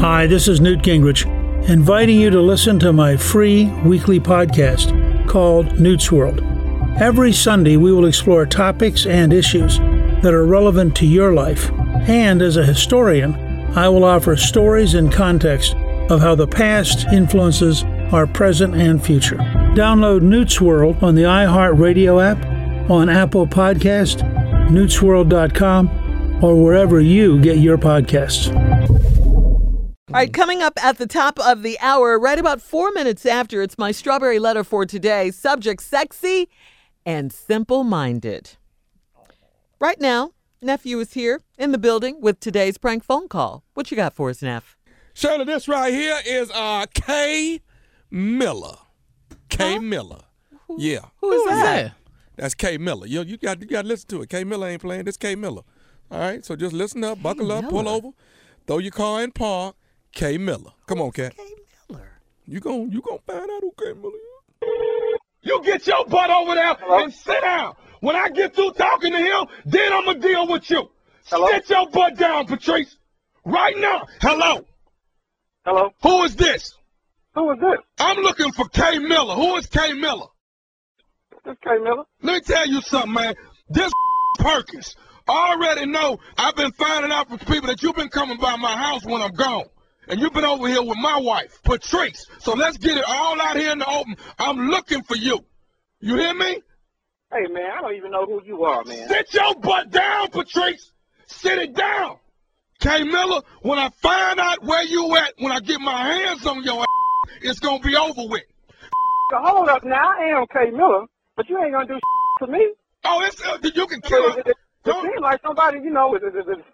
Hi, this is Newt Gingrich, inviting you to listen to my free weekly podcast called Newt's World. Every Sunday, we will explore topics and issues that are relevant to your life. And as a historian, I will offer stories and context of how the past influences our present and future. Download Newt's World on the iHeartRadio app, on Apple Podcast, newtsworld.com, or wherever you get your podcasts. All right, coming up at the top of the hour, right about four minutes after, it's my strawberry letter for today. Subject sexy and simple minded. Right now, nephew is here in the building with today's prank phone call. What you got for us, Neff? Shirley, this right here is uh Kay Miller. Kay Miller. Yeah. Who is that? That's Kay Miller. You, you got you got to listen to it. Kay Miller ain't playing. This Kay Miller. All right. So just listen up, buckle up, pull over, throw your car in park. Kay Miller. Come on, Cat. Kay Miller. You gon' you gon' find out who Kay Miller is. You get your butt over there and sit down. When I get through talking to him, then I'ma deal with you. Sit your butt down, Patrice. Right now. Hello. Hello? Who is this? Who is this? I'm looking for Kay Miller. Who is Kay Miller? This Kay Miller? Let me tell you something, man. This Perkins. I already know I've been finding out from people that you've been coming by my house when I'm gone. And you've been over here with my wife, Patrice. So let's get it all out here in the open. I'm looking for you. You hear me? Hey, man, I don't even know who you are, man. Sit your butt down, Patrice. Sit it down. Kay Miller, when I find out where you at, when I get my hands on your ass, it's gonna be over with. So hold up now. I am Kay Miller, but you ain't gonna do to me. Oh, it's uh, you can kill It, it. it, it, seems like somebody, you know, is, is, is, is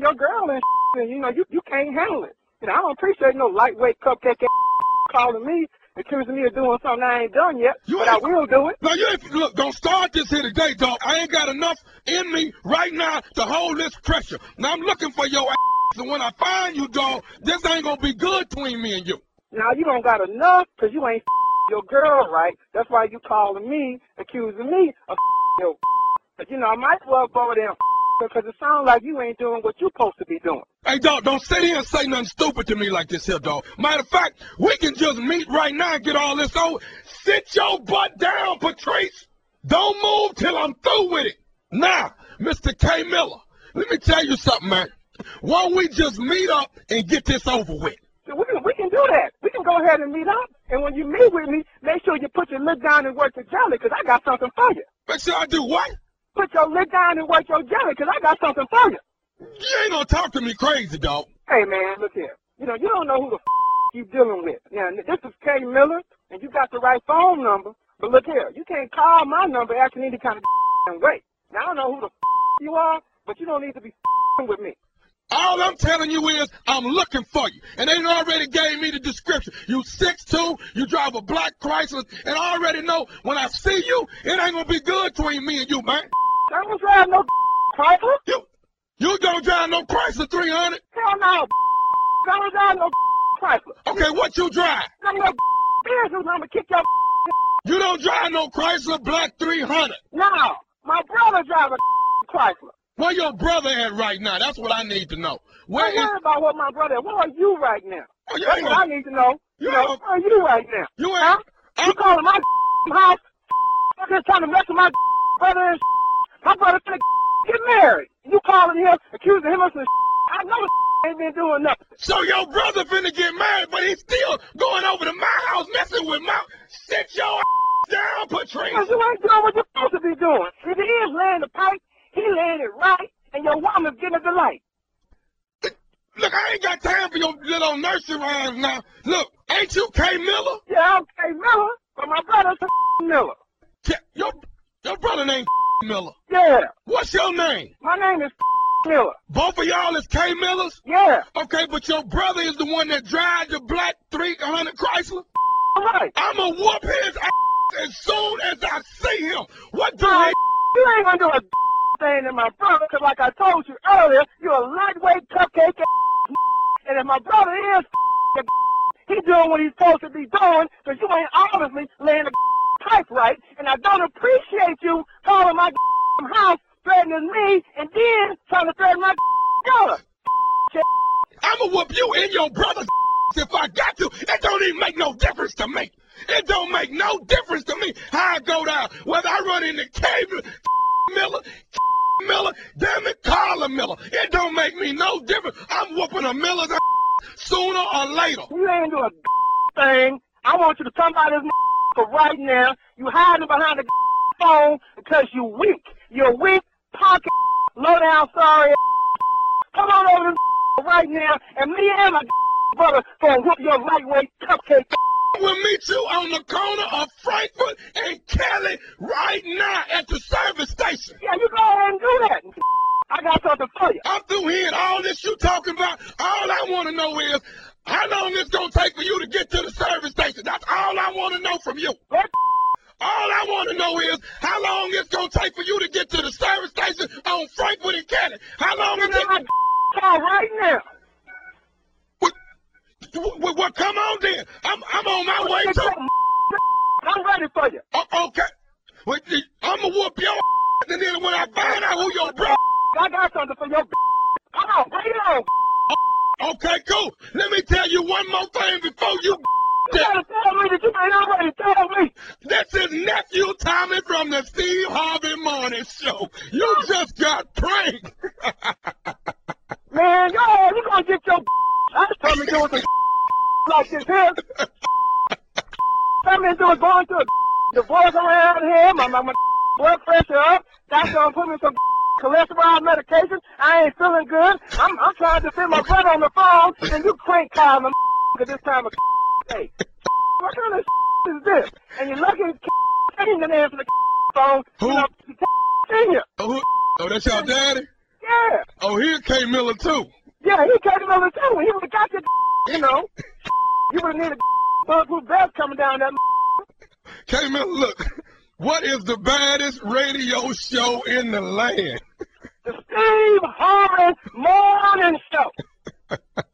your girl and, and you know, you, you can't handle it. Know, I don't appreciate no lightweight cupcake calling me, accusing me of doing something I ain't done yet, You but I will do it. Now you ain't, look, don't start this here today, dog. I ain't got enough in me right now to hold this pressure. Now I'm looking for your ass, and when I find you, dog, this ain't gonna be good between me and you. Now you don't got enough because you ain't your girl right. That's why you calling me, accusing me of your. But you know, I might as well go there because it sounds like you ain't doing what you're supposed to be doing. Hey, dog, don't sit here and say nothing stupid to me like this here, dog. Matter of fact, we can just meet right now and get all this over. Sit your butt down, Patrice. Don't move till I'm through with it. Now, Mr. K. Miller, let me tell you something, man. Why don't we just meet up and get this over with? We can we can do that. We can go ahead and meet up. And when you meet with me, make sure you put your lip down and work your jelly because I got something for you. Make sure I do what? Put your lip down and work your jelly because I got something for you. You ain't gonna talk to me crazy, dog. Hey man, look here. You know you don't know who the f- you dealing with. Now this is Kay Miller, and you got the right phone number. But look here, you can't call my number asking any kind of and wait. Now I don't know who the f- you are, but you don't need to be with me. All I'm telling you is I'm looking for you. And they already gave me the description. You 6'2", you drive a black Chrysler, and I already know when I see you, it ain't gonna be good between me and you, man. I don't drive no Chrysler. You you don't drive no Chrysler 300. Hell no. I don't drive no Chrysler. Okay, what you drive? I'm no business. I'm gonna kick your You don't drive no Chrysler Black 300. No, my brother drives a Chrysler. Where your brother at right now? That's what I need to know. Where is worry about what my brother. Where are you right now? Oh, you That's what I need to know. You You know, where are you right now? you ain't Huh? You I'm, calling my house? I'm just trying to mess with my brother and my brother finna get married. You calling him, accusing him of some I know ain't been doing nothing. so your brother finna get married, but he's still going over to my house messing with my sit your down, Patrice. Because you ain't doing what you're supposed to be doing. If he is laying the pipe, he laying it right, and your woman's getting a delight. Look, I ain't got time for your little nursery rhymes now. Look, ain't you K Miller? Yeah, I'm K. Miller, but my brother's Miller. Your your brother named Miller. Yeah, What's your name? my name is Miller. Both of y'all is K Millers? Yeah, Okay, but your brother is the one that drives the black 300 Chrysler? all right. I'ma whoop his ass as soon as I see him. What do All he. You ain't gonna do a thing to my brother, because like I told you earlier, you're a lightweight cupcake and if my brother is he doing what he's supposed to be doing, because you ain't obviously laying the pipe right, and I don't appreciate you calling my house, threatening me, and then trying to threaten my daughter. I'ma whoop you and your brother if I got to. It don't even make no difference to me. It don't make no difference to me how I go down. Whether I run into Cable, Miller, Miller, damn it, Carla Miller. It don't make me no difference. I'm whooping a Miller's sooner or later. You ain't do a thing. I want you to come by this for right now. You hiding behind the phone because you weak. You're weak, pocket, low down, sorry. Come on over this right now, and me and my brother gonna whoop your lightweight cupcake. We'll meet you on the corner of Frankfurt and Kelly right now at the service station. Yeah, you go ahead and do that. I got something for you. I'm through hearing all this you talking about. All I want to know is how long it's gonna take for you to get to the service station. That's all I want to know from you. What? All I want to know is how long it's gonna take for you to get to the service station on Frankfurt and Kelly. How long You it got my take? call right now. What, what, what, come on then. I'm, I'm on my way to. I'm ready for you. Oh, okay. Well, I'm gonna whoop your and then when I find out who your brother. I got something for your Come on, bring it on. Oh, okay, cool. Let me tell you one more thing before you. You gotta tell me that you ain't already tell me. This is nephew Tommy from the Steve Harvey Morning Show. You just got pranked. Man, yo, you gonna get your I was telling me doing some like this here. Tell me doing going through a divorce around here, my, my, my blood pressure up. That's gonna put me some cholesterol medication. I ain't feeling good. I'm, I'm trying to defend my brother on the phone, and you crank call me at this time of day. What kind of is this? And you're lucky ain't gonna answer the phone. Who? You know, senior. Oh, who- oh, that's your daddy? Yeah. Oh, here's K Miller too. Yeah, he came over too. He would have got your, you know, you would have needed a bulletproof vest coming down that. K Miller, look. What is the baddest radio show in the land? The Steve Harvey Morning Show.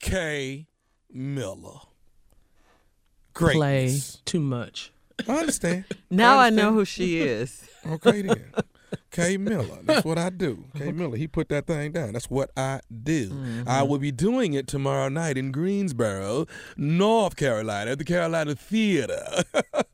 K. Miller. Great. Play too much. I understand. Now I understand. know who she is. Okay then. K Miller. That's what I do. K Miller. He put that thing down. That's what I do. Mm-hmm. I will be doing it tomorrow night in Greensboro, North Carolina, at the Carolina Theater.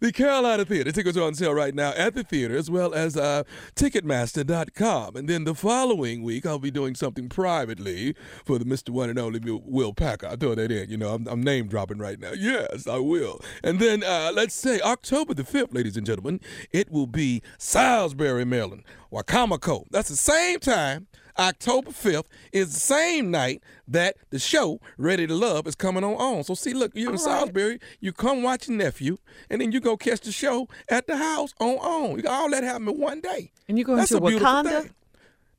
the Carolina Theater. Tickets are on sale right now at the theater as well as uh, Ticketmaster.com. And then the following week, I'll be doing something privately for the Mr. One and Only Will- Packer. I'll throw that in. You know, I'm, I'm name dropping right now. Yes, I will. And then uh, let's say October the 5th, ladies and gentlemen, it will be Salisbury, Maryland, Wicomico. That's the same time. October 5th is the same night that the show Ready to Love is coming on on. So see, look, you're in Salisbury, you come watch your nephew, and then you go catch the show at the house on on. You got all that happen in one day. And you go That's to a beautiful Wakanda? thing.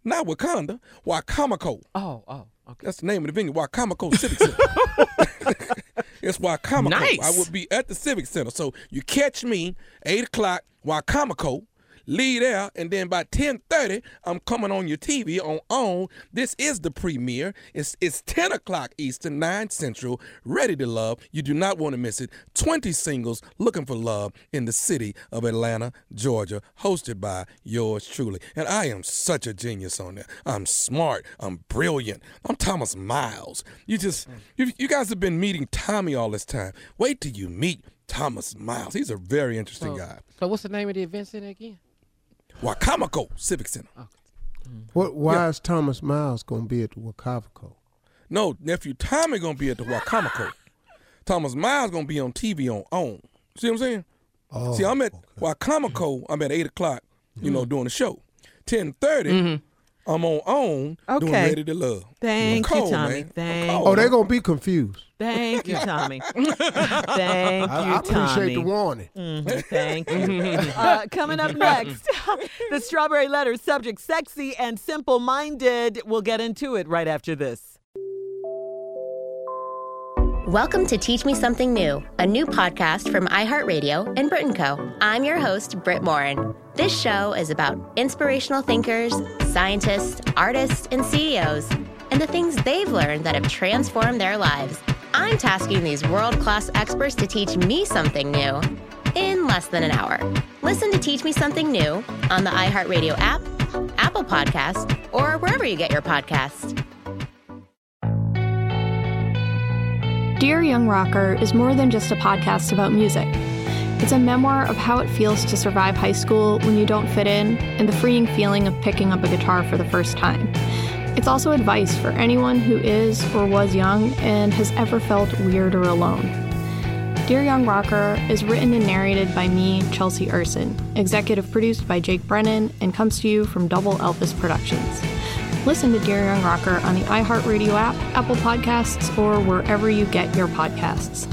Not Wakanda, Wicomico. Oh, oh, okay. That's the name of the venue, Wicomico Civic Center. it's Wicomico. Nice. I will be at the Civic Center. So you catch me, 8 o'clock, Wicomico, leave there, and then by 10.30, I'm coming on your TV on OWN. This is the premiere. It's, it's 10 o'clock Eastern, 9 Central, Ready to Love. You do not want to miss it. 20 singles looking for love in the city of Atlanta, Georgia, hosted by yours truly. And I am such a genius on there. I'm smart. I'm brilliant. I'm Thomas Miles. You just, you, you guys have been meeting Tommy all this time. Wait till you meet Thomas Miles. He's a very interesting So, guy. so what's the name of the event center again? Wicomico Civic Center. What? Why is Thomas Miles gonna be at the Wakavico? No, nephew Tommy gonna be at the Wicomico. Thomas Miles gonna be on TV on OWN. See what I'm saying? Oh, See, I'm at Wicomico. I'm at eight o'clock. You know, mm-hmm. doing the show. Ten mm-hmm. I'm on OWN doing Okay. Ready to Love. Thank you, Tommy. man. Thank cold. oh, they're gonna be confused. Thank you, Tommy. Thank I, you, I appreciate Tommy. the warning. Mhm, Thank you. uh, coming up next, the Strawberry Letter subject sexy and simple minded. We'll get into it right after this. Welcome to Teach Me Something New, a new podcast from iHeartRadio and Brit Co. I'm your host, Britt Morin. This show is about inspirational thinkers, scientists, artists, and CEOs, and the things they've learned that have transformed their lives. I'm tasking these world class experts to teach me something new in less than an hour. Listen to Teach Me Something New on the iHeartRadio app, Apple Podcast, or wherever you get your podcasts. Dear Young Rocker is more than just a podcast about music. It's a memoir of how it feels to survive high school when you don't fit in and the freeing feeling of picking up a guitar for the first time. It's also advice for anyone who is or was young and has ever felt weird or alone. Dear Young Rocker is written and narrated by me, Chelsea Urson, executive produced by Jake Brennan, and comes to you from Double Elvis Productions. Listen to Dear Young Rocker on the iHeartRadio app, Apple Podcasts, or wherever you get your podcasts.